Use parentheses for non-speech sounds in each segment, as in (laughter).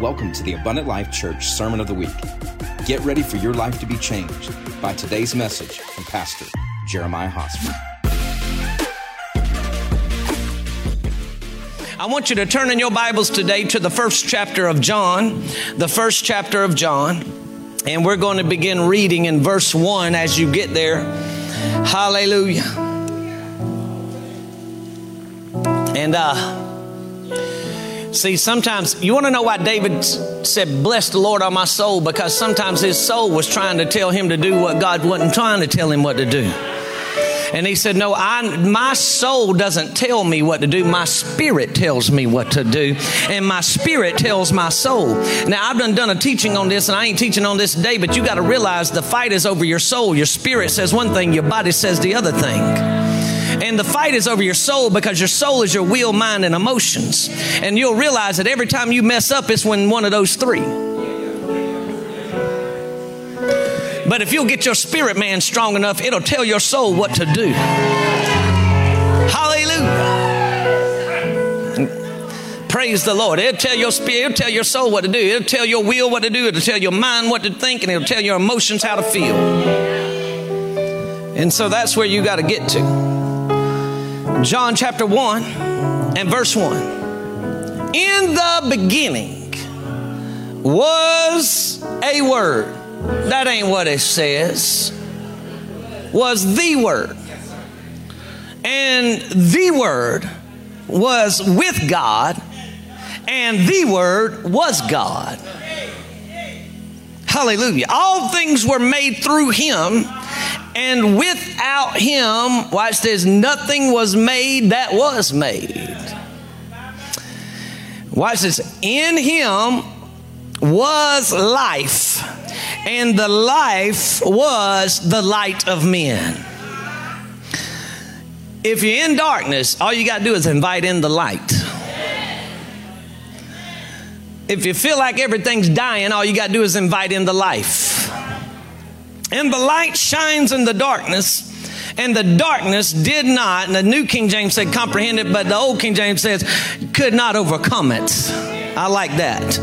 Welcome to the Abundant Life Church Sermon of the Week. Get ready for your life to be changed by today's message from Pastor Jeremiah Hosmer. I want you to turn in your Bibles today to the first chapter of John, the first chapter of John, and we're going to begin reading in verse 1 as you get there. Hallelujah. And uh See, sometimes you want to know why David said, Bless the Lord on my soul, because sometimes his soul was trying to tell him to do what God wasn't trying to tell him what to do. And he said, No, I, my soul doesn't tell me what to do. My spirit tells me what to do. And my spirit tells my soul. Now, I've done, done a teaching on this, and I ain't teaching on this today, but you got to realize the fight is over your soul. Your spirit says one thing, your body says the other thing. And the fight is over your soul because your soul is your will, mind, and emotions. And you'll realize that every time you mess up, it's when one of those three. But if you'll get your spirit man strong enough, it'll tell your soul what to do. Hallelujah. Praise the Lord. It'll tell your spirit, it'll tell your soul what to do. It'll tell your will what to do. It'll tell your mind what to think, and it'll tell your emotions how to feel. And so that's where you got to get to. John chapter 1 and verse 1. In the beginning was a word. That ain't what it says. Was the word. And the word was with God, and the word was God. Hallelujah. All things were made through him and without him, watch this, nothing was made that was made. Watch this. In him was life, and the life was the light of men. If you're in darkness, all you got to do is invite in the light. If you feel like everything's dying, all you got to do is invite in the life. And the light shines in the darkness, and the darkness did not, and the New King James said comprehend it, but the Old King James says could not overcome it. I like that.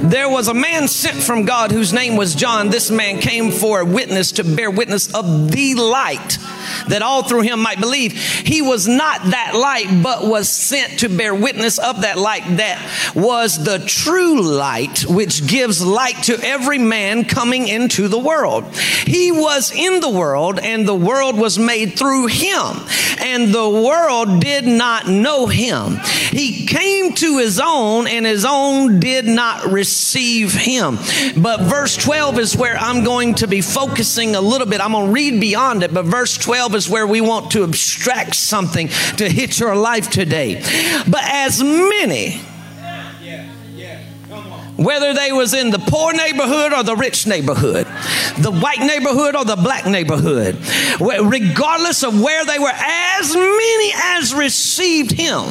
There was a man sent from God whose name was John. This man came for a witness to bear witness of the light that all through him might believe. He was not that light, but was sent to bear witness of that light that was the true light, which gives light to every man coming into the world. He was in the world, and the world was made through him, and the world did not know him. He came to his own, and his own did not receive him. But verse 12 is where I'm going to be focusing a little bit. I'm going to read beyond it, but verse 12 12 is where we want to abstract something to hit your life today. But as many, whether they was in the poor neighborhood or the rich neighborhood, the white neighborhood or the black neighborhood, regardless of where they were, as many as received him,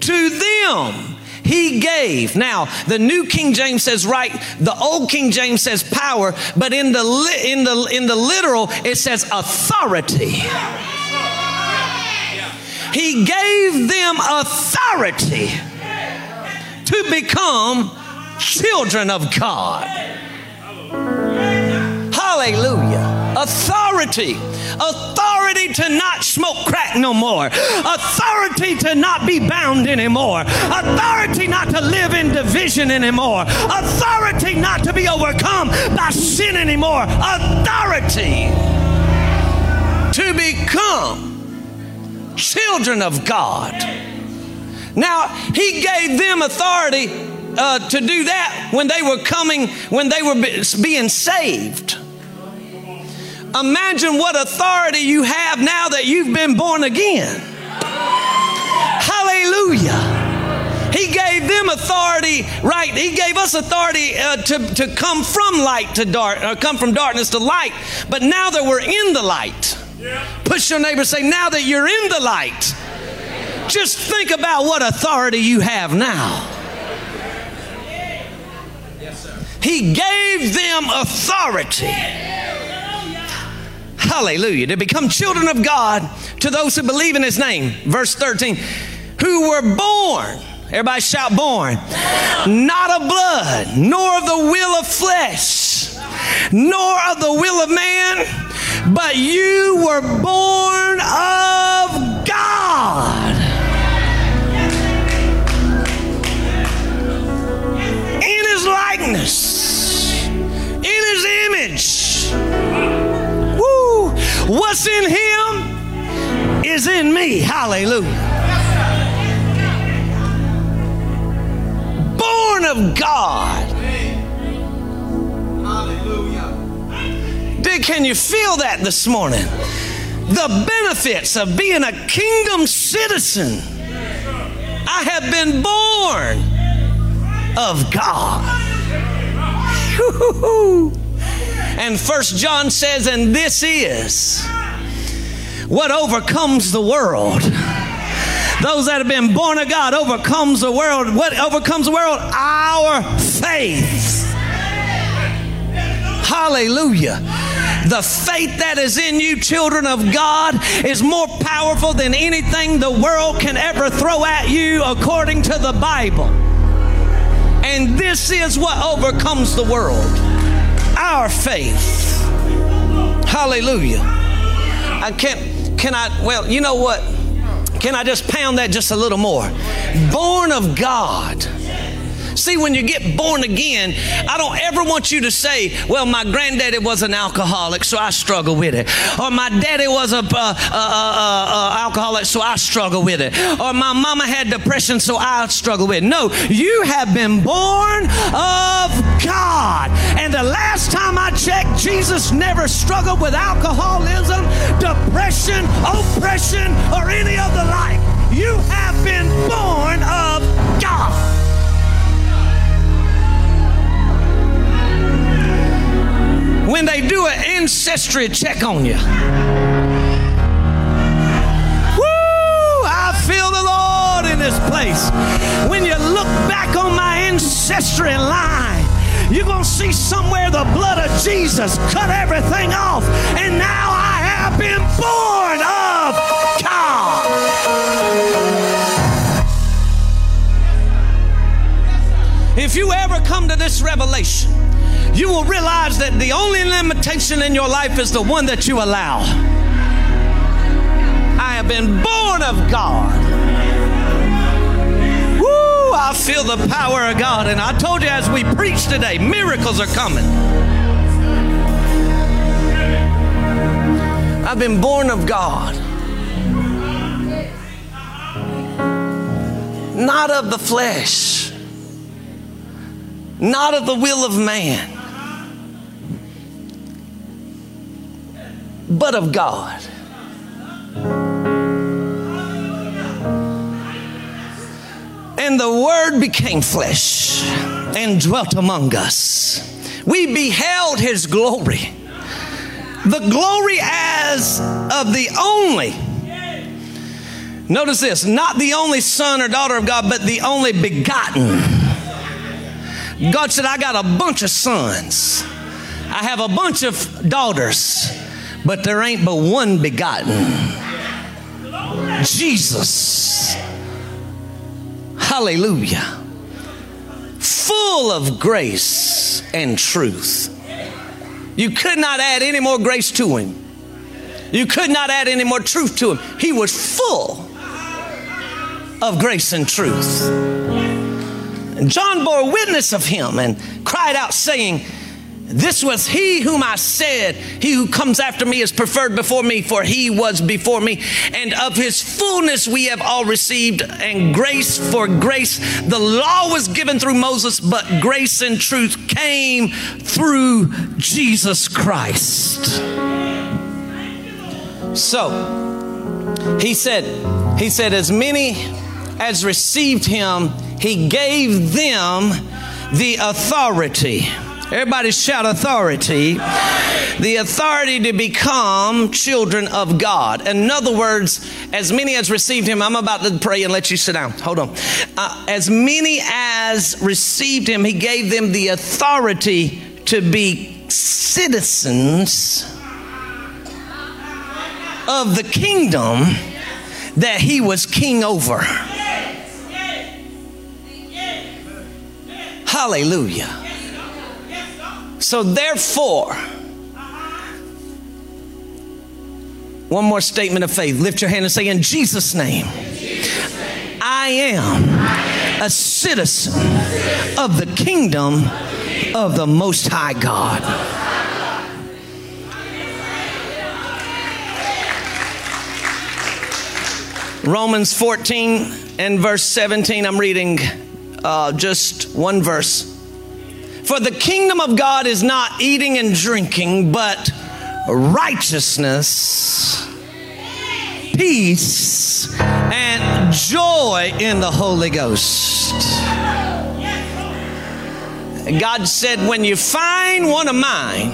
to them he gave. Now, the New King James says right, the Old King James says power, but in the in the in the literal it says authority. He gave them authority to become children of God. Hallelujah. Authority authority to not smoke crack no more, authority to not be bound anymore, authority not to live in division anymore, authority not to be overcome by sin anymore, authority to become children of God. Now, he gave them authority uh, to do that when they were coming, when they were being saved. Imagine what authority you have now that you've been born again. Hallelujah. He gave them authority, right? He gave us authority uh, to, to come from light to dark, or uh, come from darkness to light. But now that we're in the light, push your neighbor, say, now that you're in the light, just think about what authority you have now. He gave them authority. Hallelujah. To become children of God to those who believe in his name. Verse 13. Who were born Everybody shout, born. Not of blood, nor of the will of flesh, nor of the will of man, but you were born of God. In his likeness, What's in him is in me. Hallelujah. born of God. Hallelujah. can you feel that this morning? The benefits of being a kingdom citizen. I have been born of God. (laughs) And First John says, and this is what overcomes the world those that have been born of God overcomes the world. What overcomes the world? Our faith. Hallelujah. The faith that is in you, children of God, is more powerful than anything the world can ever throw at you according to the Bible. And this is what overcomes the world our faith. Hallelujah. I can't, can I, well, you know what? Can I just pound that just a little more? Born of God. See, when you get born again, I don't ever want you to say, well, my granddaddy was an alcoholic, so I struggle with it. Or my daddy was a uh, uh, uh, alcoholic, so I struggle with it. Or my mama had depression, so I struggle with it. No, you have been born of God. And the last time I checked, Jesus never struggled with alcoholism, depression, oppression, or any of the like. You have been born of when they do an ancestry check on you. Woo! I feel the Lord in this place. When you look back on my ancestry line, you're going to see somewhere the blood of Jesus cut everything off. And now I have been born of God. If you ever come to this revelation, you will realize that the only limitation in your life is the one that you allow. I have been born of God. Woo, I feel the power of God. And I told you as we preach today, miracles are coming. I've been born of God. Not of the flesh, not of the will of man but of God. And the Word became flesh and dwelt among us. We beheld His glory. The glory as of the only. Notice this not the only son or daughter of God, but the only begotten. God said, I got a bunch of sons, I have a bunch of daughters but there ain't but one begotten Jesus. Hallelujah. Full of grace and truth. You could not add any more grace to him. You could not add any more truth to him. He was full of grace and truth. And John bore witness of him and cried out, saying, this was he whom I said, He who comes after me is preferred before me, for he was before me. And of his fullness we have all received, and grace for grace. The law was given through Moses, but grace and truth came through Jesus Christ. So, he said, He said, as many as received him, he gave them the authority Everybody shout authority. The authority to become children of God. In other words, as many as received him, I'm about to pray and let you sit down. Hold on. Uh, as many as received him, he gave them the authority to be citizens of the kingdom that he was king over. Hallelujah. So, therefore, one more statement of faith. Lift your hand and say, In Jesus' name, I am a citizen of the kingdom of the Most High God. Romans 14 and verse 17, I'm reading uh, just one verse. For the kingdom of God is not eating and drinking, but righteousness, peace, and joy in the Holy Ghost. God said, When you find one of mine,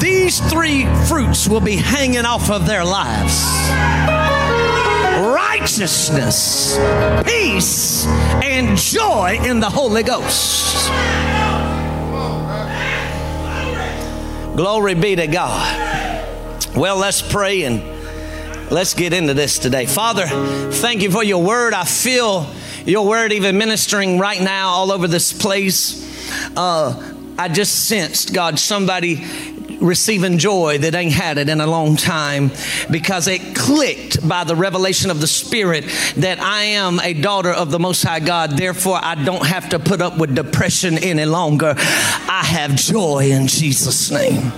these three fruits will be hanging off of their lives righteousness, peace, and joy in the Holy Ghost. Glory be to God. Well, let's pray and let's get into this today. Father, thank you for your word. I feel your word even ministering right now all over this place. Uh, I just sensed, God, somebody receiving joy that ain't had it in a long time because it clicked by the revelation of the Spirit that I am a daughter of the Most High God. Therefore, I don't have to put up with depression any longer. I have joy in Jesus' name.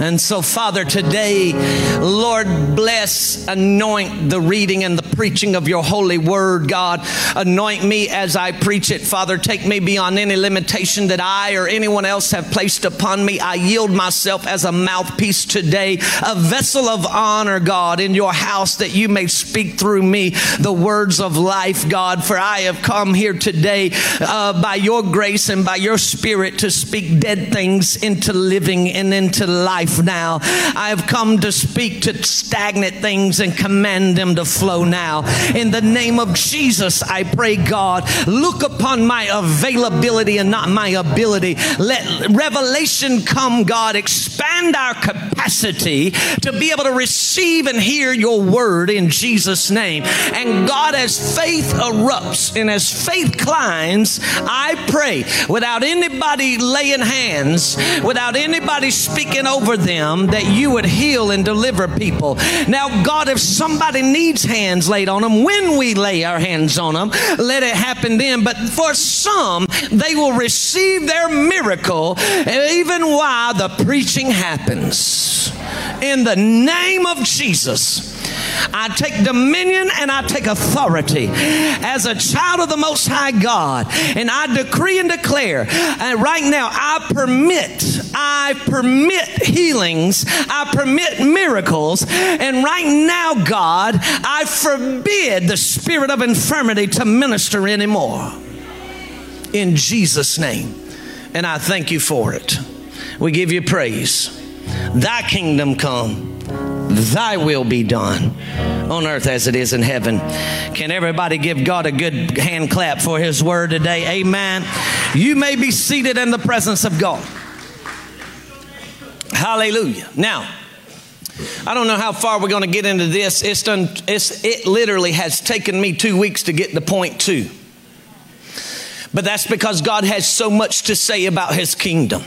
And so, Father, today, Lord, bless, anoint the reading and the preaching of your holy word, God. Anoint me as I preach it, Father. Take me beyond any limitation that I or anyone else have placed upon me. I yield myself as a mouthpiece today, a vessel of honor, God, in your house that you may speak through me the words of life, God. For I have come here today uh, by your grace and by your spirit to speak dead things into living and into life now. I have come to speak to stagnant things and command them to flow now. In the name of Jesus, I pray, God, look upon my availability and not my ability. Let revelation come, God. Expand expand our capacity to be able to receive and hear your word in Jesus' name. And God, as faith erupts and as faith climbs, I pray without anybody laying hands, without anybody speaking over them, that you would heal and deliver people. Now, God, if somebody needs hands laid on them, when we lay our hands on them, let it happen then. But for some, they will receive their miracle even while the preaching happens happens. In the name of Jesus. I take dominion and I take authority as a child of the Most High God. And I decree and declare, and right now, I permit, I permit healings, I permit miracles. And right now, God, I forbid the spirit of infirmity to minister anymore. In Jesus' name. And I thank you for it. We give you praise. Thy kingdom come, thy will be done on earth as it is in heaven. Can everybody give God a good hand clap for his word today? Amen. You may be seated in the presence of God. Hallelujah. Now, I don't know how far we're going to get into this. It's done, it's, it literally has taken me two weeks to get the point to. But that's because God has so much to say about his kingdom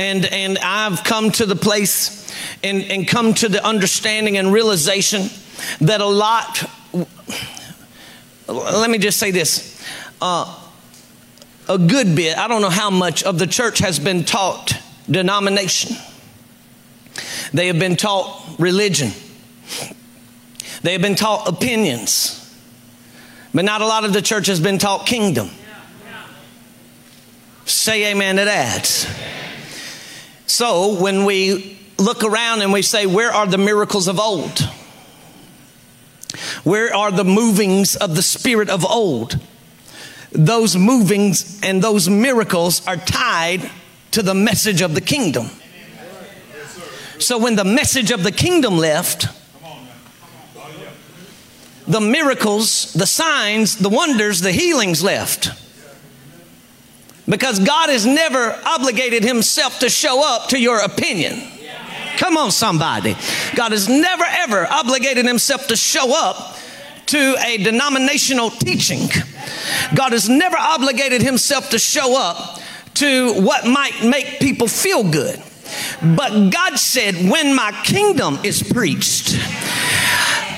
and and I've come to the place and, and come to the understanding and realization that a lot let me just say this. Uh, a good bit i don't know how much of the church has been taught denomination. They have been taught religion. They have been taught opinions. But not a lot of the church has been taught kingdom. Say amen to that so when we look around and we say, Where are the miracles of old? Where are the movings of the Spirit of old? Those movings and those miracles are tied to the message of the kingdom. So when the message of the kingdom left, the miracles, the signs, the wonders, the healings left. Because God has never obligated himself to show up to your opinion. Come on, somebody. God has never ever obligated himself to show up to a denominational teaching. God has never obligated himself to show up to what might make people feel good. But God said, when my kingdom is preached,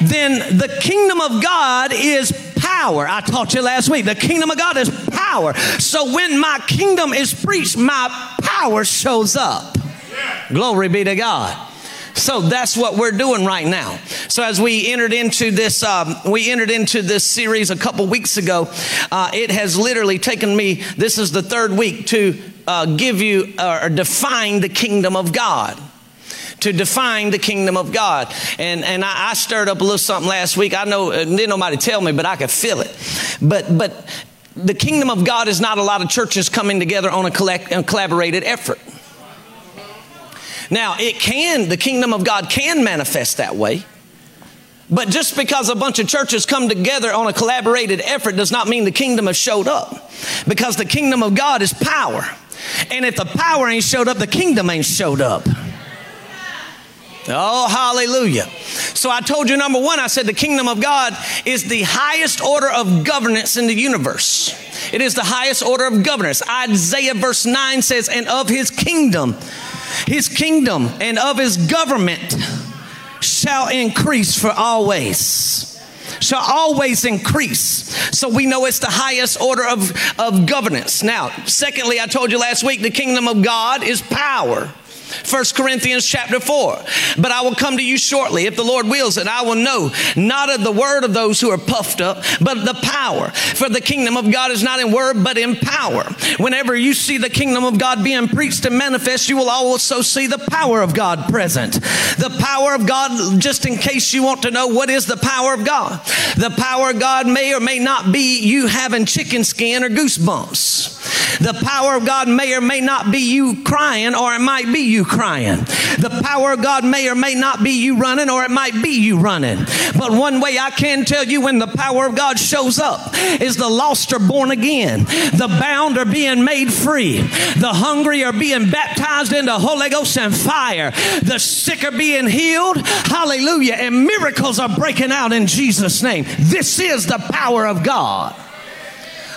then the kingdom of God is power. I taught you last week. The kingdom of God is power. So when my kingdom is preached, my power shows up. Glory be to God. So that's what we're doing right now. So as we entered into this, um, we entered into this series a couple weeks ago. Uh, it has literally taken me. This is the third week to uh, give you uh, or define the kingdom of God to define the kingdom of God. And, and I, I, stirred up a little something last week. I know, uh, didn't nobody tell me, but I could feel it. But, but the kingdom of God is not a lot of churches coming together on a, collect, a collaborated effort. Now, it can, the kingdom of God can manifest that way. But just because a bunch of churches come together on a collaborated effort does not mean the kingdom has showed up. Because the kingdom of God is power. And if the power ain't showed up, the kingdom ain't showed up. Oh, hallelujah. So I told you number one, I said the kingdom of God is the highest order of governance in the universe. It is the highest order of governance. Isaiah verse 9 says, and of his kingdom, his kingdom and of his government shall increase for always shall always increase. So we know it's the highest order of, of governance. Now, secondly, I told you last week the kingdom of God is power. First Corinthians chapter 4. But I will come to you shortly, if the Lord wills it. I will know not of the word of those who are puffed up, but the power. For the kingdom of God is not in word, but in power. Whenever you see the kingdom of God being preached and manifest, you will also see the power of God present. The power of God, just in case you want to know what is the power of God. The power of God may or may not be you having chicken skin or goosebumps. The power of God may or may not be you crying, or it might be you crying. The power of God may or may not be you running, or it might be you running. But one way I can tell you when the power of God shows up is the lost are born again, the bound are being made free, the hungry are being baptized into Holy Ghost and fire, the sick are being healed. Hallelujah. And miracles are breaking out in Jesus' name. This is the power of God.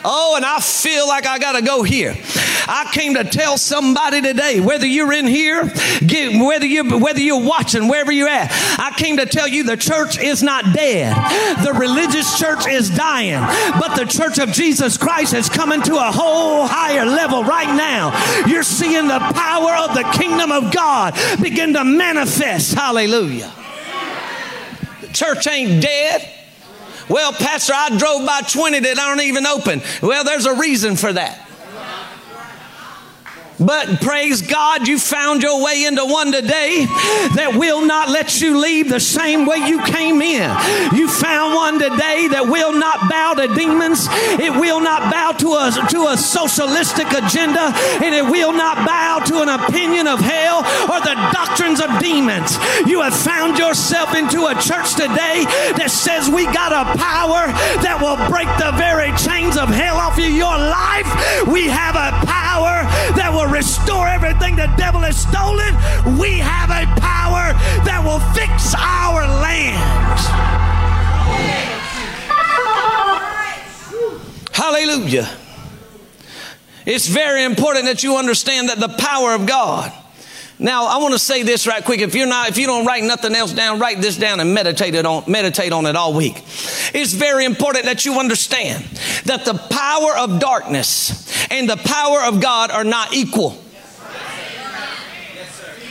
Oh, and I feel like I got to go here. I came to tell somebody today, whether you're in here, whether you whether you're watching, wherever you're at, I came to tell you the church is not dead. The religious church is dying, but the church of Jesus Christ is coming to a whole higher level right now. You're seeing the power of the kingdom of God begin to manifest. Hallelujah. The church ain't dead. Well, Pastor, I drove by 20 that aren't even open. Well, there's a reason for that. But praise God, you found your way into one today that will not let you leave the same way you came in. You found one today that will not bow to demons. It will not bow to a, to a socialistic agenda. And it will not bow to an opinion of hell or the doctrines of demons. You have found yourself into a church today that says we got a power that will break the very chains of hell off of your life. We have a power restore everything the devil has stolen. We have a power that will fix our land. Hallelujah. It's very important that you understand that the power of God now, I want to say this right quick. If you're not, if you don't write nothing else down, write this down and meditate it on, meditate on it all week. It's very important that you understand that the power of darkness and the power of God are not equal.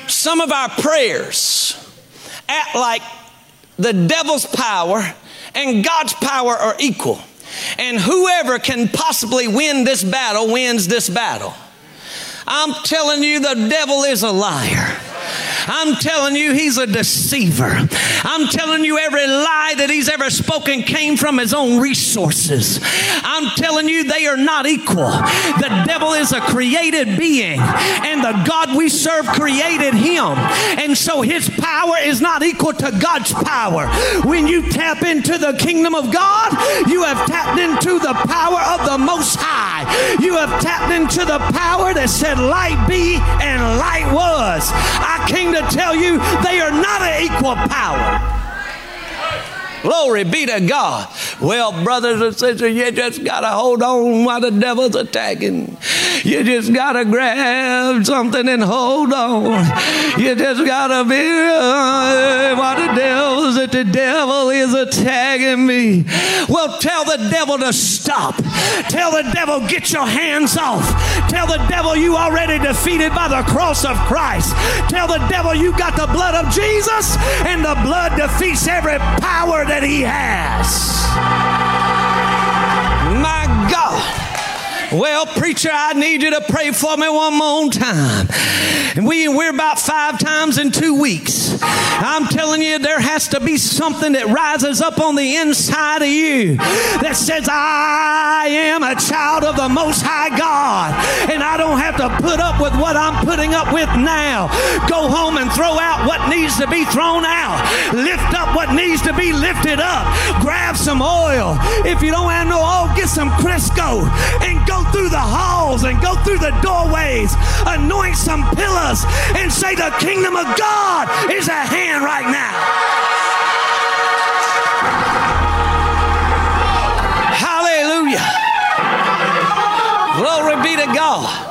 Some of our prayers act like the devil's power and God's power are equal. And whoever can possibly win this battle wins this battle. I'm telling you, the devil is a liar. I'm telling you, he's a deceiver. I'm telling you, every lie that he's ever spoken came from his own resources. I'm telling you, they are not equal. The devil is a created being, and the God we serve created him. And so his power is not equal to God's power. When you tap into the kingdom of God, you have tapped into the power of the Most High. You have tapped into the power that said, Light be, and light was. I came to tell you they are not an equal power. Glory be to God. Well, brothers and sisters, you just got to hold on while the devil's attacking. You just got to grab something and hold on. You just got to be uh, while the devil's that the devil is attacking me. Well, tell the devil to stop. Tell the devil, get your hands off. Tell the devil you already defeated by the cross of Christ. Tell the devil you got the blood of Jesus and the blood defeats every power that he has. Well, preacher, I need you to pray for me one more time. And we, we're about five times in two weeks. I'm telling you, there has to be something that rises up on the inside of you that says, I am a child of the Most High God, and I don't have to put up with what I'm putting up with now. Go home and throw out what needs to be thrown out. Lift up what needs to be lifted up. Grab some oil. If you don't have no oil, get some Crisco and go through the halls and go through the doorways, anoint some pillars, and say, The kingdom of God is at hand right now. Hallelujah. Glory be to God.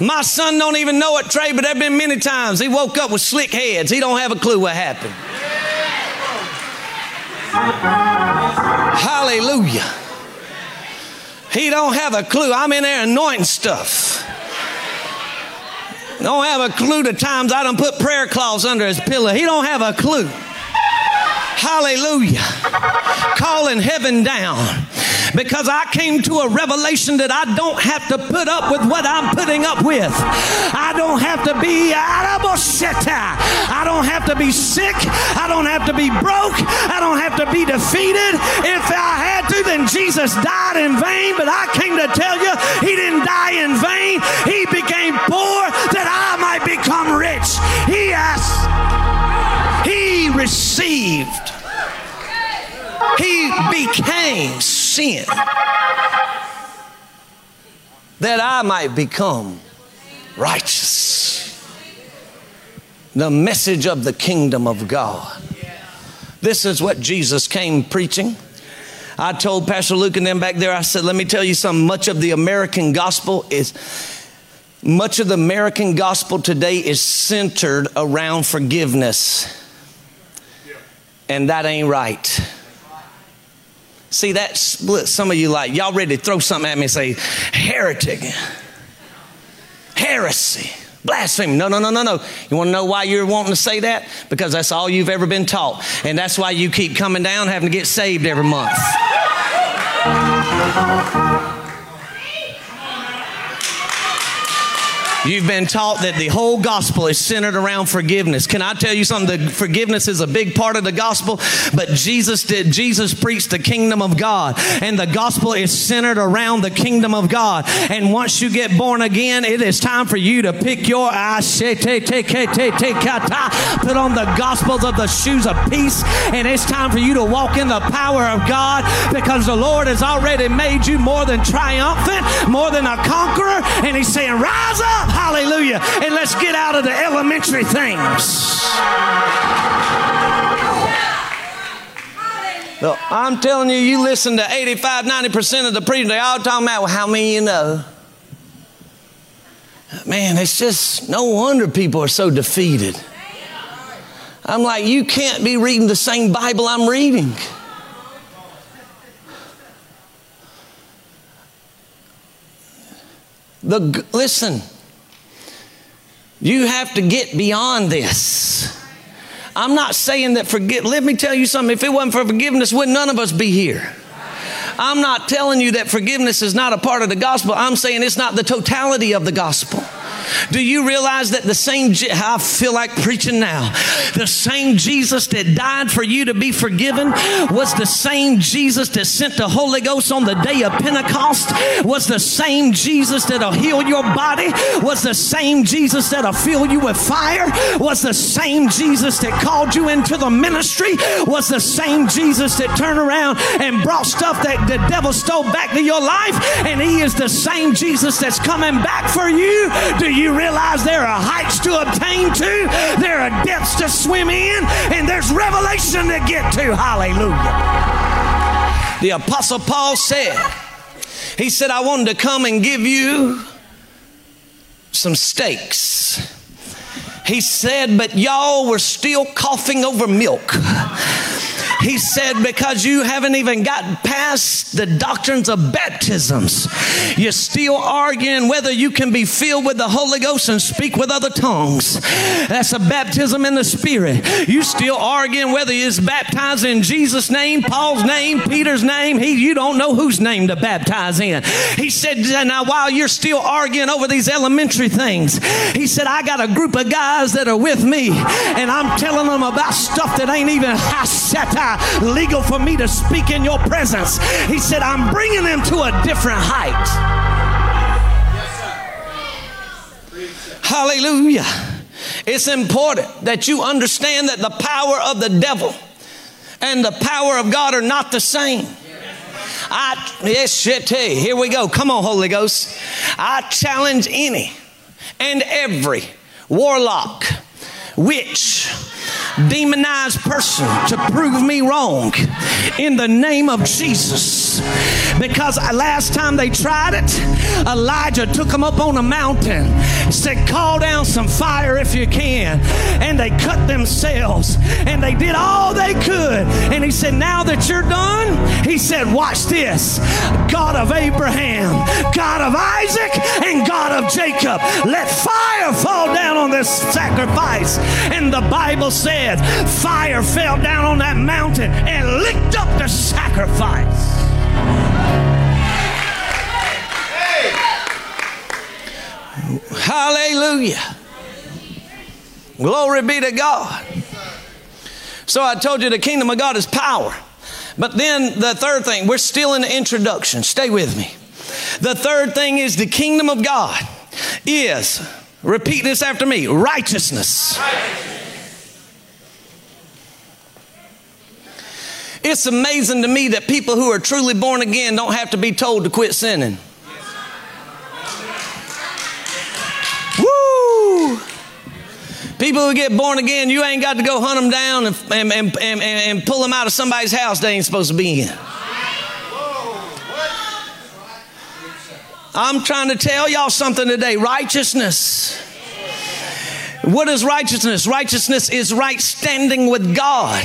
My son don't even know it, Trey, but there have been many times he woke up with slick heads. He don't have a clue what happened. Hallelujah. He don't have a clue. I'm in there anointing stuff. Don't have a clue the times I don't put prayer cloths under his pillow. He don't have a clue. Hallelujah. Calling heaven down because I came to a revelation that I don't have to put up with what I'm putting up with. I don't have to be out of a shit. I don't have to be sick. I don't have to be broke. I don't have to be defeated. If I had to, then Jesus died in vain. But I came to tell you, He didn't die in vain. He became poor that I might become rich. He asked, He received, He became sin that I might become righteous. The message of the kingdom of God. This is what Jesus came preaching. I told Pastor Luke and them back there, I said, let me tell you something. Much of the American gospel is, much of the American gospel today is centered around forgiveness. And that ain't right. See, that split some of you like, y'all ready to throw something at me and say, heretic, heresy, blasphemy. No, no, no, no, no. You want to know why you're wanting to say that? Because that's all you've ever been taught. And that's why you keep coming down having to get saved every month. You've been taught that the whole gospel is centered around forgiveness. Can I tell you something? The forgiveness is a big part of the gospel, but Jesus did. Jesus preached the kingdom of God, and the gospel is centered around the kingdom of God. And once you get born again, it is time for you to pick your eyes, put on the gospels of the shoes of peace, and it's time for you to walk in the power of God because the Lord has already made you more than triumphant, more than a conqueror, and He's saying, Rise up Hallelujah. And let's get out of the elementary things. No, I'm telling you, you listen to 85, 90% of the preachers, they all talking about well, how many you know. Man, it's just no wonder people are so defeated. I'm like, you can't be reading the same Bible I'm reading. The listen, you have to get beyond this. I'm not saying that forgive. Let me tell you something. If it wasn't for forgiveness, would none of us be here? I'm not telling you that forgiveness is not a part of the gospel. I'm saying it's not the totality of the gospel. Do you realize that the same, I feel like preaching now, the same Jesus that died for you to be forgiven was the same Jesus that sent the Holy Ghost on the day of Pentecost, was the same Jesus that'll heal your body, was the same Jesus that'll fill you with fire, was the same Jesus that called you into the ministry, was the same Jesus that turned around and brought stuff that the devil stole back to your life, and he is the same Jesus that's coming back for you. Do you you realize there are heights to obtain to, there are depths to swim in, and there's revelation to get to. Hallelujah. The Apostle Paul said, He said, I wanted to come and give you some steaks. He said, but y'all were still coughing over milk. He said, because you haven't even gotten past the doctrines of baptisms, you're still arguing whether you can be filled with the Holy Ghost and speak with other tongues. That's a baptism in the Spirit. You still arguing whether it's baptized in Jesus' name, Paul's name, Peter's name. He, you don't know whose name to baptize in. He said, now while you're still arguing over these elementary things, he said, I got a group of guys that are with me, and I'm telling them about stuff that ain't even legal for me to speak in your presence. He said, I'm bringing them to a different height. Hallelujah. It's important that you understand that the power of the devil and the power of God are not the same. I, yes, shit, here we go. Come on, Holy Ghost. I challenge any and every warlock, witch, demonized person to prove me wrong in the name of Jesus. Because last time they tried it, Elijah took them up on a mountain, said, Call down some fire if you can. And they cut themselves and they did all they could. And he said, Now that you're done, he said, Watch this God of Abraham, God of Isaac, and God of Jacob, let fire fall down on this sacrifice. And the Bible says, said, fire fell down on that mountain and licked up the sacrifice. Hallelujah. Glory be to God. So I told you the kingdom of God is power. But then the third thing, we're still in the introduction. Stay with me. The third thing is the kingdom of God is, repeat this after me, righteousness. righteousness. It's amazing to me that people who are truly born again don't have to be told to quit sinning. Woo! People who get born again, you ain't got to go hunt them down and, and, and, and, and pull them out of somebody's house they ain't supposed to be in. I'm trying to tell y'all something today. Righteousness what is righteousness? Righteousness is right standing with God.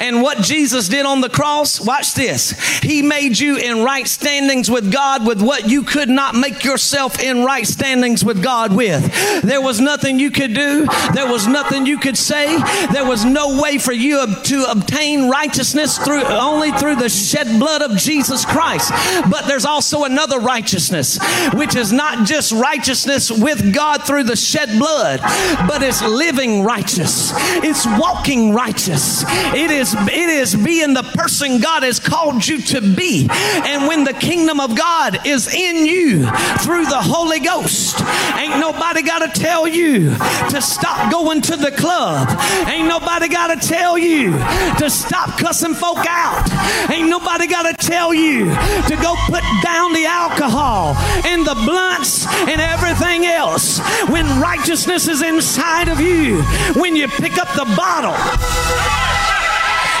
And what Jesus did on the cross, watch this. He made you in right standings with God with what you could not make yourself in right standings with God with. There was nothing you could do, there was nothing you could say, there was no way for you to obtain righteousness through only through the shed blood of Jesus Christ. But there's also another righteousness, which is not just righteousness with God through the shed blood, but it's living righteous. It's walking righteous. It is it is being the person God has called you to be. And when the kingdom of God is in you through the Holy Ghost, ain't nobody got to tell you to stop going to the club. Ain't nobody got to tell you to stop cussing folk out. Ain't nobody got to tell you to go put down the alcohol and the blunts and everything else. When righteousness is inside inside of you when you pick up the bottle.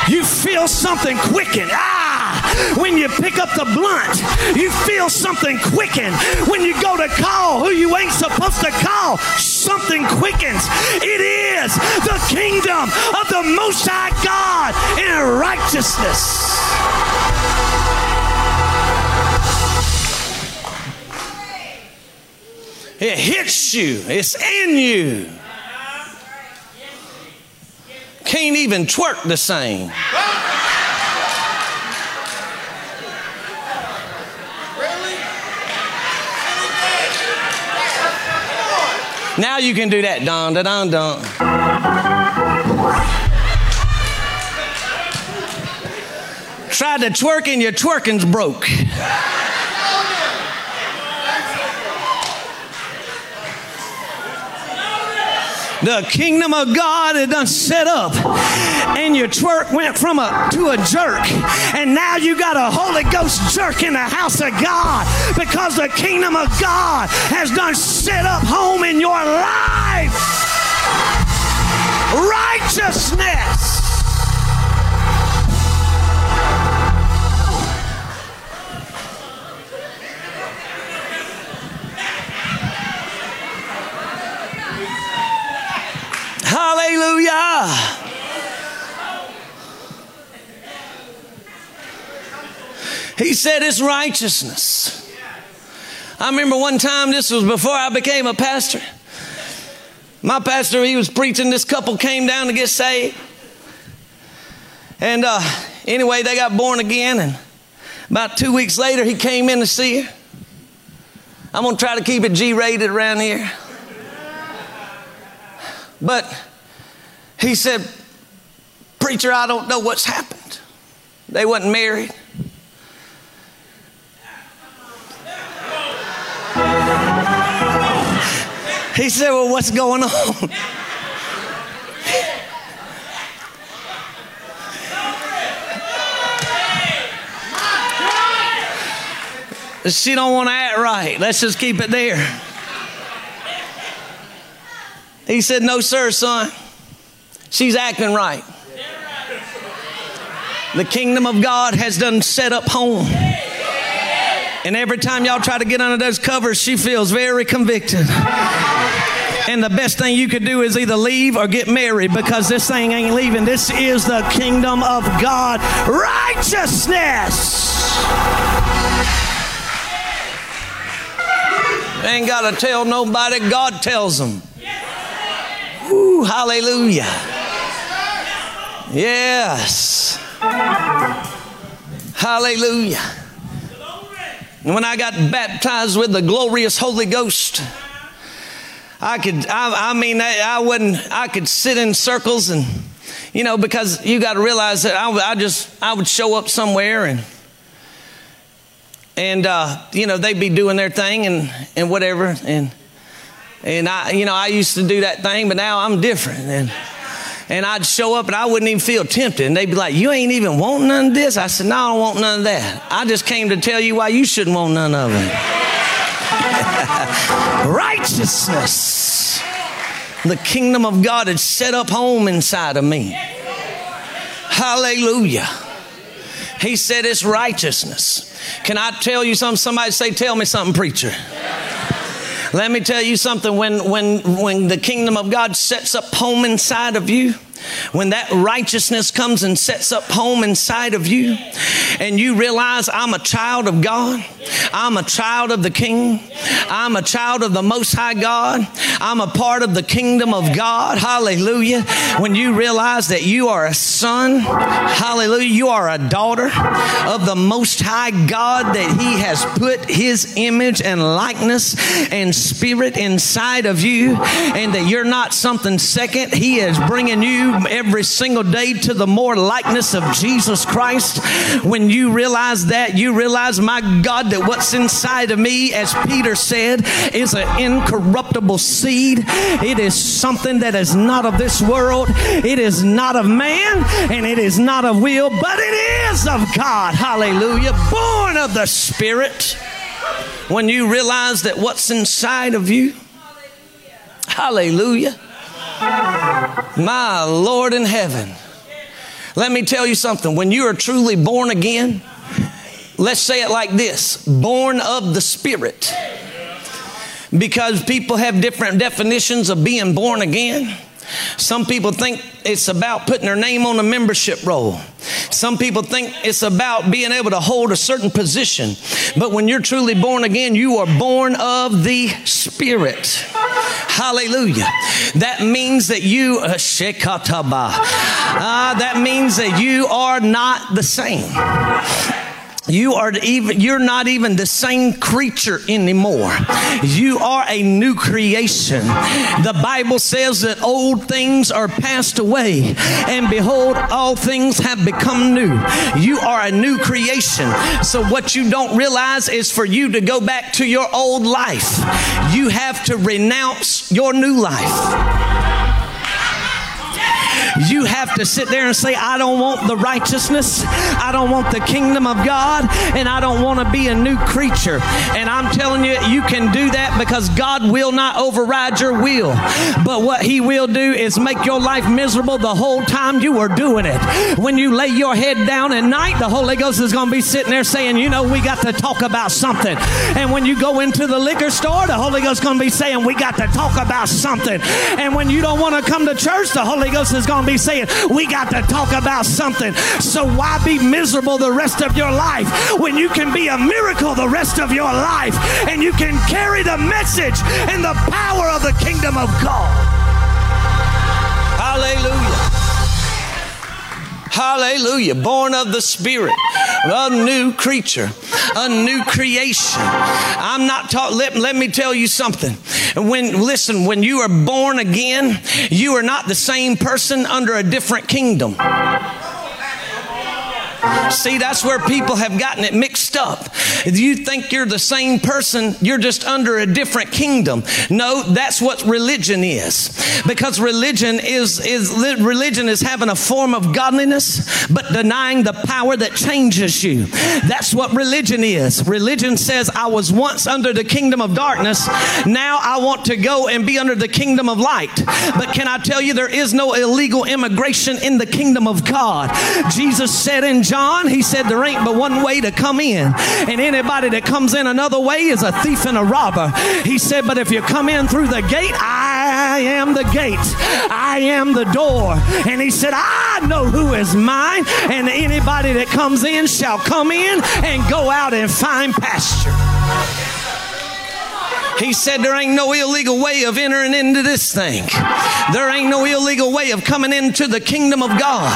You feel something quicken. Ah! When you pick up the blunt, you feel something quicken. When you go to call who you ain't supposed to call, something quickens. It is the kingdom of the Most High God in righteousness. It hits you, it's in you can't even twerk the same. Now you can do that, don, da, don, don. Tried to twerk and your twerking's broke. The kingdom of God had done set up, and your twerk went from a to a jerk, and now you got a Holy Ghost jerk in the house of God because the kingdom of God has done set up home in your life. Righteousness. Hallelujah. He said it's righteousness. I remember one time, this was before I became a pastor. My pastor, he was preaching, this couple came down to get saved. And uh, anyway, they got born again, and about two weeks later, he came in to see her. I'm to try to keep it G rated around here. But he said, Preacher, I don't know what's happened. They wasn't married. He said, Well, what's going on? she don't want to act right. Let's just keep it there. He said, No, sir, son. She's acting right. The kingdom of God has done set up home. And every time y'all try to get under those covers, she feels very convicted. And the best thing you could do is either leave or get married because this thing ain't leaving. This is the kingdom of God. Righteousness. Ain't got to tell nobody, God tells them. Hallelujah. Yes. Hallelujah. And when I got baptized with the glorious Holy Ghost, I could, I, I mean, I, I wouldn't, I could sit in circles and, you know, because you got to realize that I, I just, I would show up somewhere and, and, uh, you know, they'd be doing their thing and, and whatever. And, and I, you know, I used to do that thing, but now I'm different. And, and I'd show up and I wouldn't even feel tempted. And they'd be like, You ain't even want none of this? I said, No, I don't want none of that. I just came to tell you why you shouldn't want none of it. (laughs) Righteousness. The kingdom of God had set up home inside of me. Hallelujah. He said it's righteousness. Can I tell you something? Somebody say, Tell me something, preacher. Let me tell you something. When, when, when the kingdom of God sets up home inside of you, when that righteousness comes and sets up home inside of you, and you realize I'm a child of God, I'm a child of the King, I'm a child of the Most High God, I'm a part of the kingdom of God, hallelujah. When you realize that you are a son, hallelujah, you are a daughter of the Most High God, that He has put His image and likeness and spirit inside of you, and that you're not something second, He is bringing you every single day to the more likeness of Jesus Christ. When you realize that, you realize, my God, that what's inside of me, as Peter said, is an incorruptible seed. It is something that is not of this world. It is not of man, and it is not of will, but it is of God. Hallelujah. Born of the Spirit. When you realize that what's inside of you, hallelujah my Lord in heaven. Let me tell you something. When you are truly born again, let's say it like this born of the Spirit. Because people have different definitions of being born again. Some people think it's about putting their name on a membership roll. Some people think it's about being able to hold a certain position. But when you're truly born again, you are born of the Spirit. Hallelujah. That means that you, uh, uh, that means that you are not the same you are even you're not even the same creature anymore. You are a new creation. The bible says that old things are passed away and behold all things have become new. You are a new creation. So what you don't realize is for you to go back to your old life you have to renounce your new life You have to sit there and say, I don't want the righteousness, I don't want the kingdom of God, and I don't want to be a new creature. And I'm telling you, you can do that because God will not override your will. But what He will do is make your life miserable the whole time you are doing it. When you lay your head down at night, the Holy Ghost is going to be sitting there saying, You know, we got to talk about something. And when you go into the liquor store, the Holy Ghost is going to be saying, We got to talk about something. And when you don't want to come to church, the Holy Ghost is going to be saying, We got to talk about something. So why be miserable the rest of your life when you can be a miracle the rest of your life and you can carry the message and the power of the kingdom of God? Hallelujah. Hallelujah. Born of the Spirit, a new creature, a new creation. I'm not taught, let, let me tell you something. When, listen, when you are born again, you are not the same person under a different kingdom. See, that's where people have gotten it mixed up. You think you're the same person, you're just under a different kingdom. No, that's what religion is. Because religion is, is religion is having a form of godliness, but denying the power that changes you. That's what religion is. Religion says, I was once under the kingdom of darkness. Now I want to go and be under the kingdom of light. But can I tell you, there is no illegal immigration in the kingdom of God. Jesus said in John, he said, There ain't but one way to come in. And anybody that comes in another way is a thief and a robber. He said, But if you come in through the gate, I am the gate. I am the door. And he said, I know who is mine. And anybody that comes in shall come in and go out and find pasture. He said there ain't no illegal way of entering into this thing. There ain't no illegal way of coming into the kingdom of God.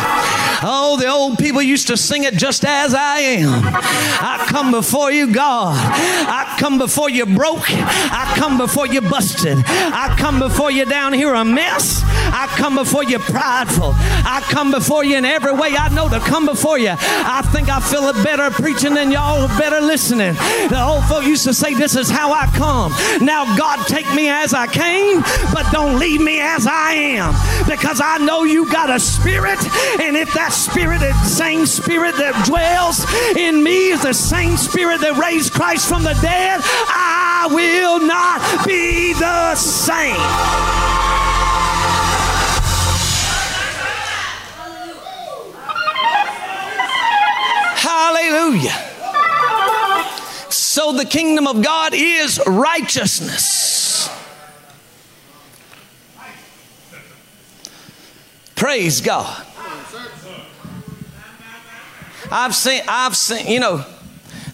Oh, the old people used to sing it just as I am. I come before you, God. I come before you broke. I come before you busted. I come before you down here a mess. I come before you prideful. I come before you in every way I know to come before you. I think I feel it better preaching than y'all better listening. The old folk used to say, This is how I come. Now, God, take me as I came, but don't leave me as I am. Because I know you got a spirit, and if that spirit, the same spirit that dwells in me is the same spirit that raised Christ from the dead, I will not be the same. Hallelujah. The kingdom of God is righteousness. Praise God. I've seen, I've seen, you know,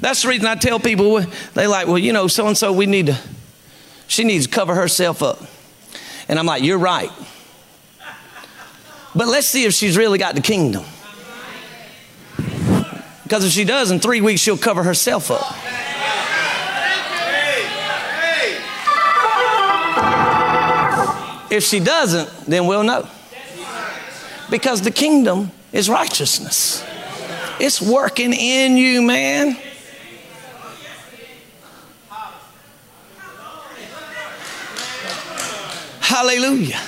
that's the reason I tell people, they like, well, you know, so and so, we need to, she needs to cover herself up. And I'm like, you're right. But let's see if she's really got the kingdom. Because if she does, in three weeks, she'll cover herself up. If she doesn't, then we'll know. Because the kingdom is righteousness. It's working in you, man. Hallelujah.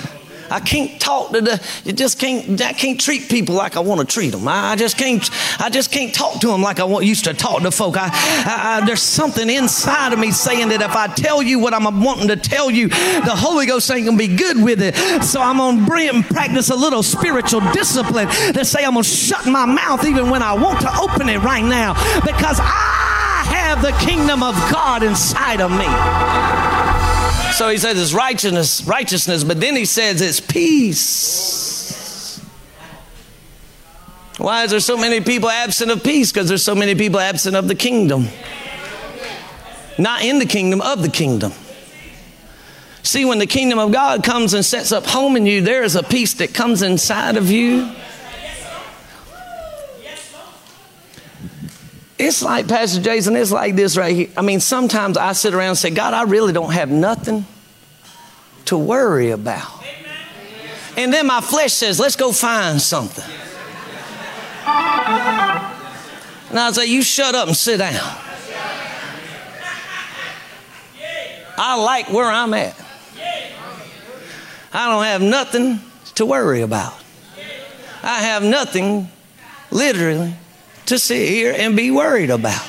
I can't talk to the, you just can't, I can't treat people like I want to treat them. I, I just can't, I just can't talk to them like I want, used to talk to folk. I, I, there's something inside of me saying that if I tell you what I'm wanting to tell you, the Holy Ghost ain't going to be good with it. So I'm going to bring and practice a little spiritual discipline to say I'm going to shut my mouth even when I want to open it right now because I have the kingdom of God inside of me. So he says it's righteousness, righteousness, but then he says it's peace. Why is there so many people absent of peace? Because there's so many people absent of the kingdom. Not in the kingdom, of the kingdom. See, when the kingdom of God comes and sets up home in you, there is a peace that comes inside of you. It's like Pastor Jason, it's like this right here. I mean, sometimes I sit around and say, God, I really don't have nothing to worry about. And then my flesh says, let's go find something. And I say, you shut up and sit down. I like where I'm at. I don't have nothing to worry about. I have nothing, literally, to sit here and be worried about.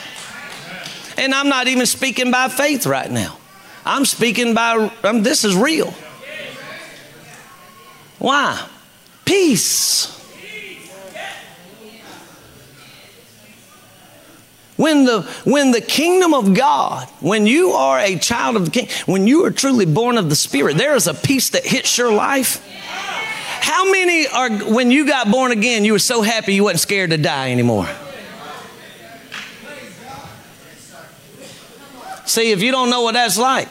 And I'm not even speaking by faith right now. I'm speaking by, um, this is real. Why? Peace. When the, when the kingdom of God, when you are a child of the king, when you are truly born of the Spirit, there is a peace that hits your life. How many are, when you got born again, you were so happy you wasn't scared to die anymore? See, if you don't know what that's like,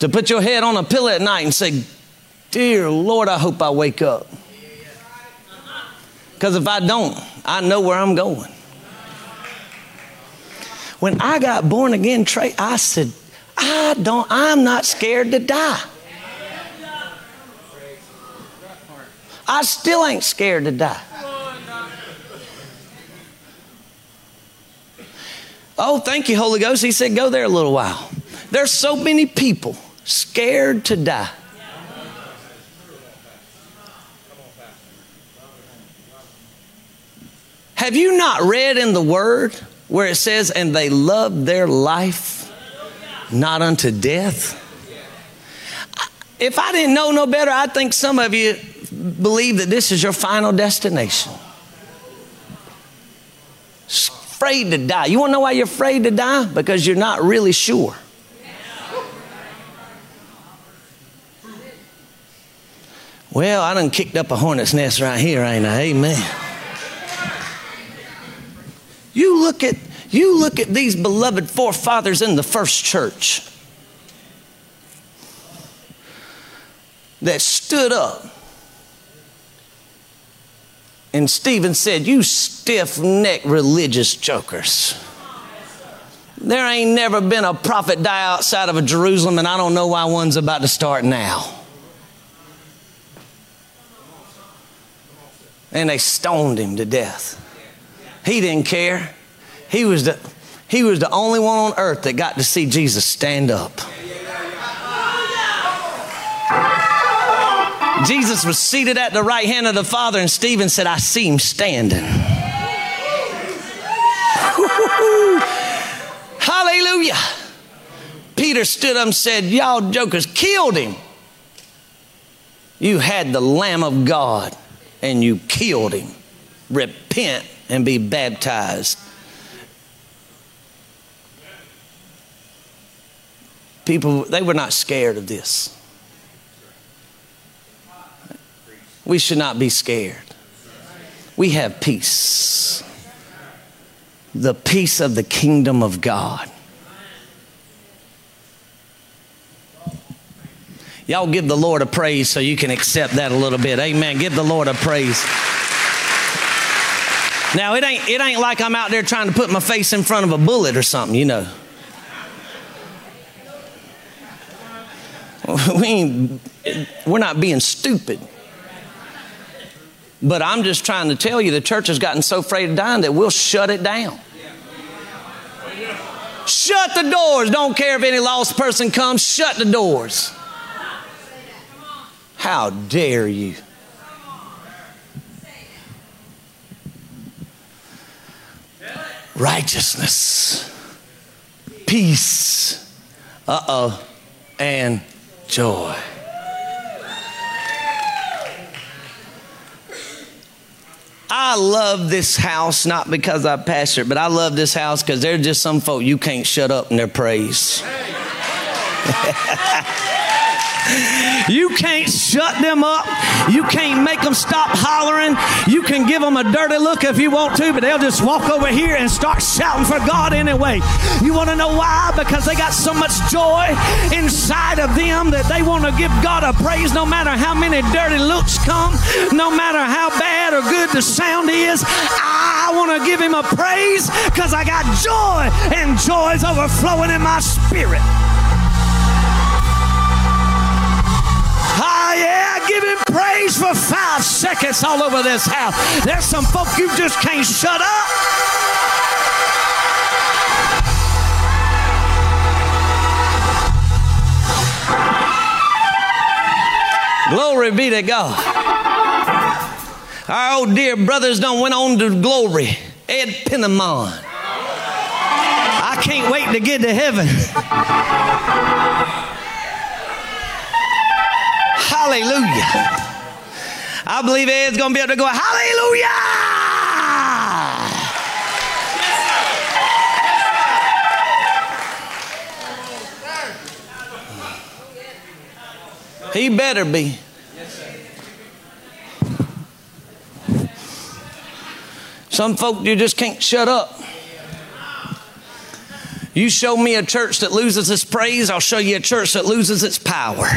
to put your head on a pillow at night and say, Dear Lord, I hope I wake up. Because if I don't, I know where I'm going. When I got born again, Trey, I said, I don't, I'm not scared to die. I still ain't scared to die. Oh, thank you, Holy Ghost. He said, Go there a little while. There's so many people scared to die. Have you not read in the Word where it says, and they loved their life not unto death? If I didn't know no better, I think some of you believe that this is your final destination. Afraid to die. You want to know why you're afraid to die? Because you're not really sure. Well, I done kicked up a hornet's nest right here, ain't I? Amen. You look at you look at these beloved forefathers in the first church that stood up. And Stephen said, You stiff necked religious jokers. There ain't never been a prophet die outside of Jerusalem, and I don't know why one's about to start now. And they stoned him to death. He didn't care. He was the, he was the only one on earth that got to see Jesus stand up. Jesus was seated at the right hand of the Father, and Stephen said, I see him standing. (laughs) Hallelujah. Peter stood up and said, Y'all jokers killed him. You had the Lamb of God and you killed him. Repent and be baptized. People, they were not scared of this. We should not be scared. We have peace. The peace of the kingdom of God. Y'all give the Lord a praise so you can accept that a little bit. Amen. Give the Lord a praise. Now it ain't it ain't like I'm out there trying to put my face in front of a bullet or something, you know. (laughs) We we're not being stupid. But I'm just trying to tell you the church has gotten so afraid of dying that we'll shut it down. Shut the doors. Don't care if any lost person comes, shut the doors. How dare you? righteousness, peace, uh oh, and joy. I love this house not because I pastor but I love this house because there's just some folk you can't shut up in their praise. (laughs) You can't shut them up. You can't make them stop hollering. You can give them a dirty look if you want to, but they'll just walk over here and start shouting for God anyway. You want to know why? Because they got so much joy inside of them that they want to give God a praise no matter how many dirty looks come, no matter how bad or good the sound is. I want to give him a praise because I got joy and joy is overflowing in my spirit. Oh, yeah, give him praise for five seconds all over this house. There's some folk you just can't shut up. Glory be to God. Our old dear brothers done went on to glory. Ed Penniman. I can't wait to get to heaven. Hallelujah. I believe Ed's going to be able to go, Hallelujah. He better be. Some folk, you just can't shut up. You show me a church that loses its praise, I'll show you a church that loses its power.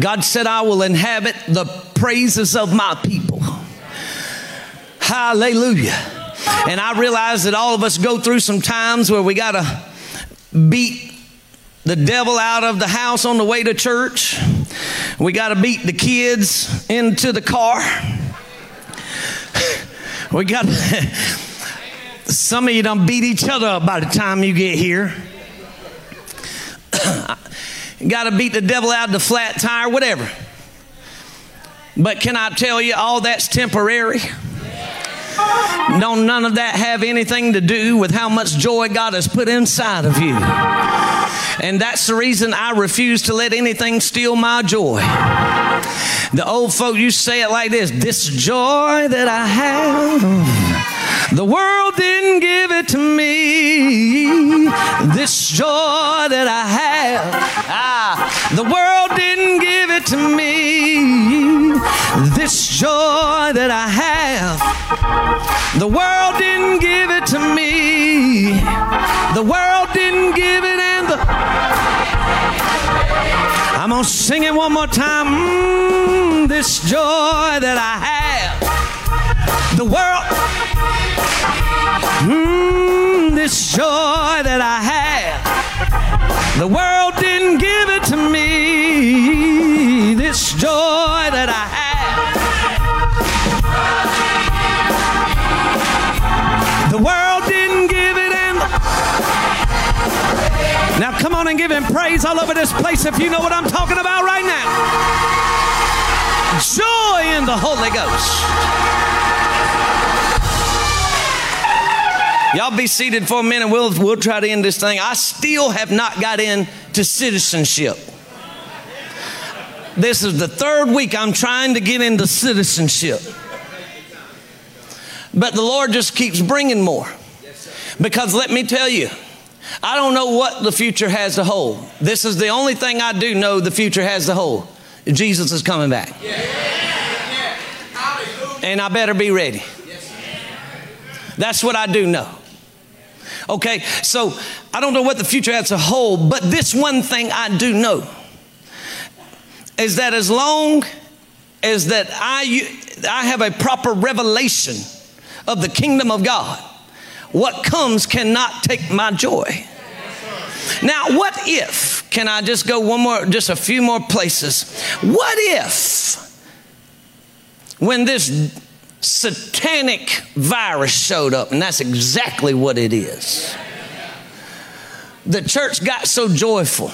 God said, I will inhabit the praises of my people. Hallelujah. And I realize that all of us go through some times where we got to beat the devil out of the house on the way to church. We got to beat the kids into the car. (laughs) We got (laughs) some of you don't beat each other up by the time you get here. (clears throat) got to beat the devil out of the flat tire, whatever. But can I tell you, all that's temporary? Don't none of that have anything to do with how much joy God has put inside of you. And that's the reason I refuse to let anything steal my joy. The old folk used to say it like this this joy that I have, the world didn't give it to me. This joy that I have, ah, the world didn't give it to me. This joy that I have, the world didn't give it to me. The world didn't give it, and the I'm gonna sing it one more time. Mm, this joy that I have, the world. Mm, this joy that I have, the world didn't give it to me. This joy that I have, the world didn't give it, and now come on and give him praise all over this place if you know what I'm talking about right now. Joy in the Holy Ghost. Y'all be seated for a minute. We'll, we'll try to end this thing. I still have not got into citizenship. This is the third week I'm trying to get into citizenship. But the Lord just keeps bringing more. Because let me tell you, I don't know what the future has to hold. This is the only thing I do know the future has to hold. Jesus is coming back. And I better be ready. That's what I do know. Okay, so I don't know what the future has to hold, but this one thing I do know is that as long as that I, I have a proper revelation of the kingdom of God, what comes cannot take my joy. Now, what if, can I just go one more, just a few more places? What if, when this satanic virus showed up, and that's exactly what it is, the church got so joyful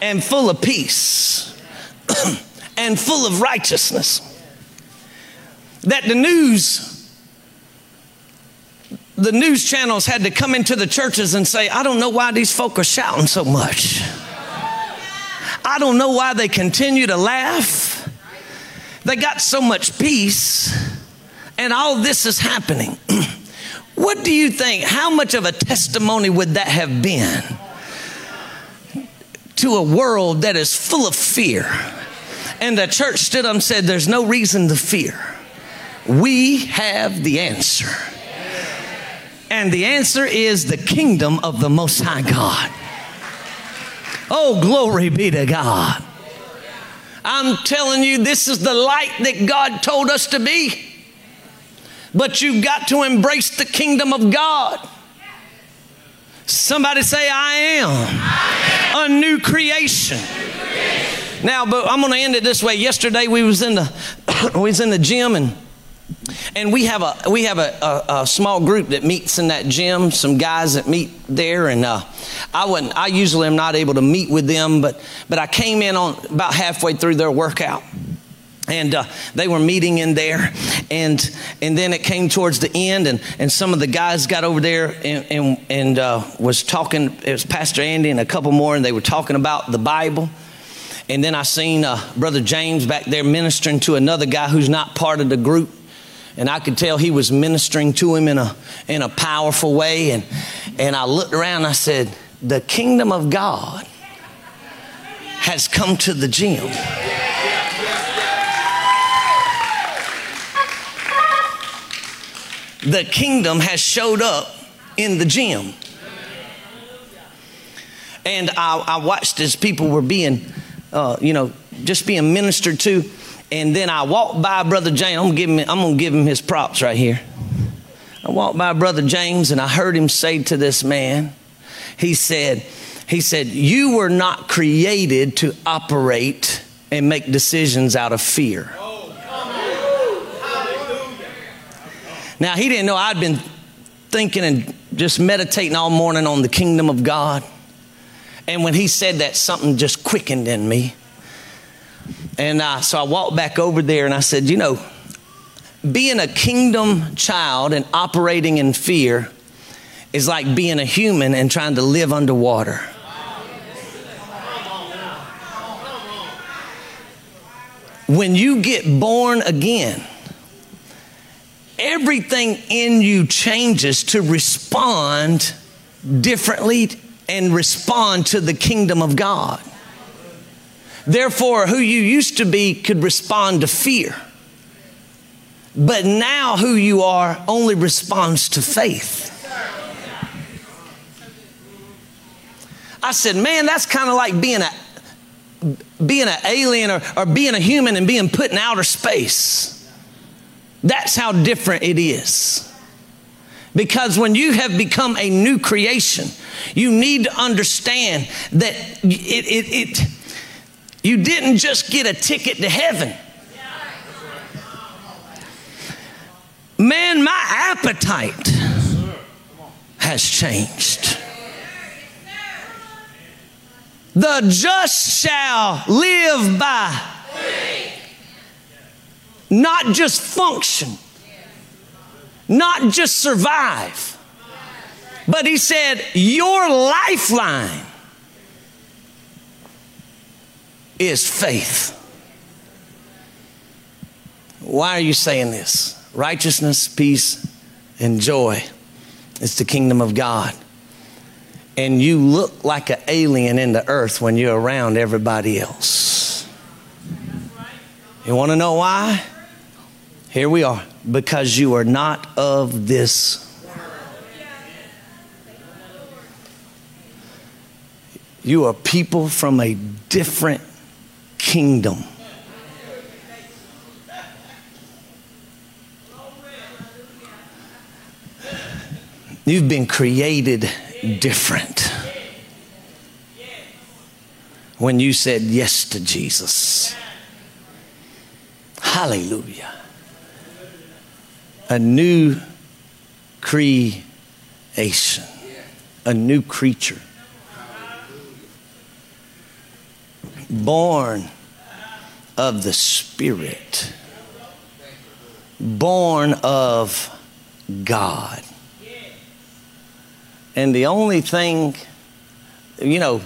and full of peace (clears throat) and full of righteousness that the news the news channels had to come into the churches and say, I don't know why these folk are shouting so much. I don't know why they continue to laugh. They got so much peace, and all this is happening. (clears throat) what do you think? How much of a testimony would that have been to a world that is full of fear? And the church stood up and said, There's no reason to fear. We have the answer. And the answer is the kingdom of the Most High God. Oh, glory be to God. I'm telling you, this is the light that God told us to be. But you've got to embrace the kingdom of God. Somebody say, I am, I am. a new creation. Now, but I'm going to end it this way. Yesterday we was in the (coughs) we was in the gym and and we have a we have a, a, a, small group that meets in that gym. Some guys that meet there, and uh, I wouldn't. I usually am not able to meet with them, but but I came in on about halfway through their workout, and uh, they were meeting in there, and and then it came towards the end, and and some of the guys got over there and and, and uh, was talking. It was Pastor Andy and a couple more, and they were talking about the Bible. And then I seen uh, Brother James back there ministering to another guy who's not part of the group and I could tell he was ministering to him in a, in a powerful way. And, and I looked around and I said, The kingdom of God has come to the gym. The kingdom has showed up in the gym. And I, I watched as people were being, uh, you know, just being ministered to and then I walked by Brother James. I'm give him, I'm gonna give him his props right here. I walked by Brother James and I heard him say to this man, he said, he said, You were not created to operate and make decisions out of fear. Now, he didn't know I'd been thinking and just meditating all morning on the kingdom of God. And when he said that, something just quickened in me. And so I walked back over there and I said, You know, being a kingdom child and operating in fear is like being a human and trying to live underwater. When you get born again, everything in you changes to respond differently and respond to the kingdom of God. Therefore, who you used to be could respond to fear. But now, who you are only responds to faith. I said, man, that's kind of like being a being an alien or, or being a human and being put in outer space. That's how different it is. Because when you have become a new creation, you need to understand that it, it, it you didn't just get a ticket to heaven. Man, my appetite has changed. The just shall live by not just function, not just survive, but he said, Your lifeline is faith. Why are you saying this? Righteousness, peace, and joy is the kingdom of God. And you look like an alien in the earth when you're around everybody else. You want to know why? Here we are. Because you are not of this You are people from a different kingdom. You've been created different when you said yes to Jesus. Hallelujah. A new creation, a new creature. Born of the Spirit, born of God. And the only thing, you know,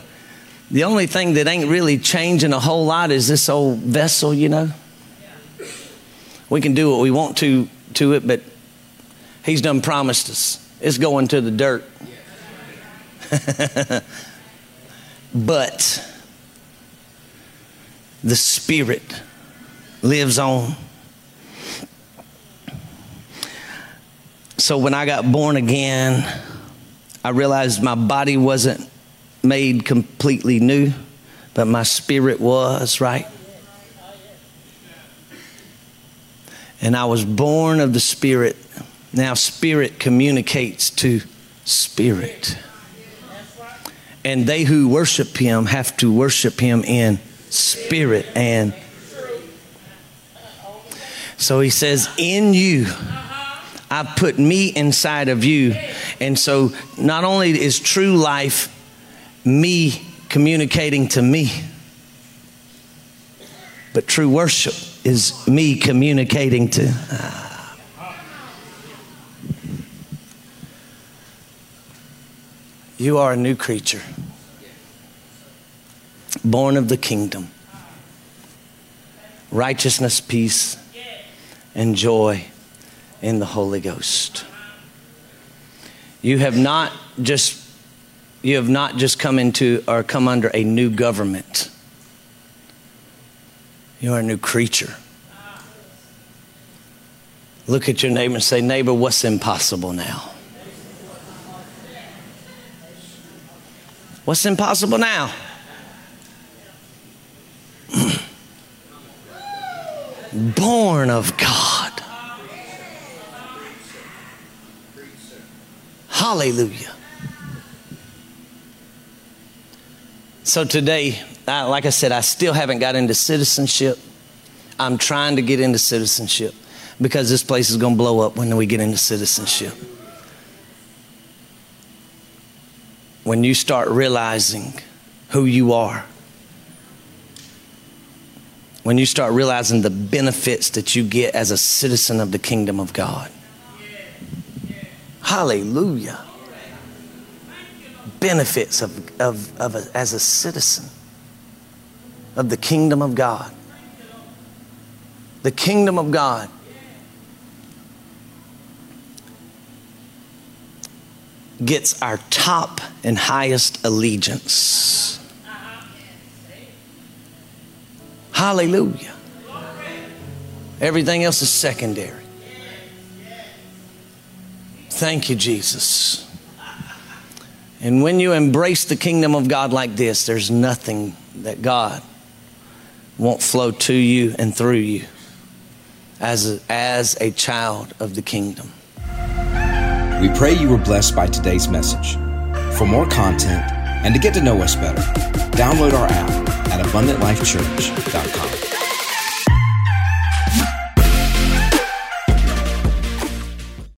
the only thing that ain't really changing a whole lot is this old vessel, you know. We can do what we want to to it, but he's done promised us. It's going to the dirt. (laughs) but the Spirit lives on. So when I got born again, I realized my body wasn't made completely new, but my spirit was, right? And I was born of the Spirit. Now, Spirit communicates to Spirit. And they who worship Him have to worship Him in spirit and So he says, In you, I put me inside of you. And so not only is true life me communicating to me, but true worship is me communicating to. You are a new creature, born of the kingdom. Righteousness, peace, and joy in the Holy Ghost. You have not just you have not just come into or come under a new government. You are a new creature. Look at your neighbor and say, Neighbor, what's impossible now? What's impossible now? Born of God. Hallelujah. So today, I, like I said, I still haven't got into citizenship. I'm trying to get into citizenship because this place is going to blow up when we get into citizenship. When you start realizing who you are, when you start realizing the benefits that you get as a citizen of the kingdom of God. Hallelujah. Benefits of, of, of a, as a citizen of the kingdom of God. The kingdom of God gets our top and highest allegiance. Hallelujah. Everything else is secondary. Thank you, Jesus. And when you embrace the kingdom of God like this, there's nothing that God won't flow to you and through you as a, as a child of the kingdom. We pray you were blessed by today's message. For more content and to get to know us better, download our app at abundantlifechurch.com.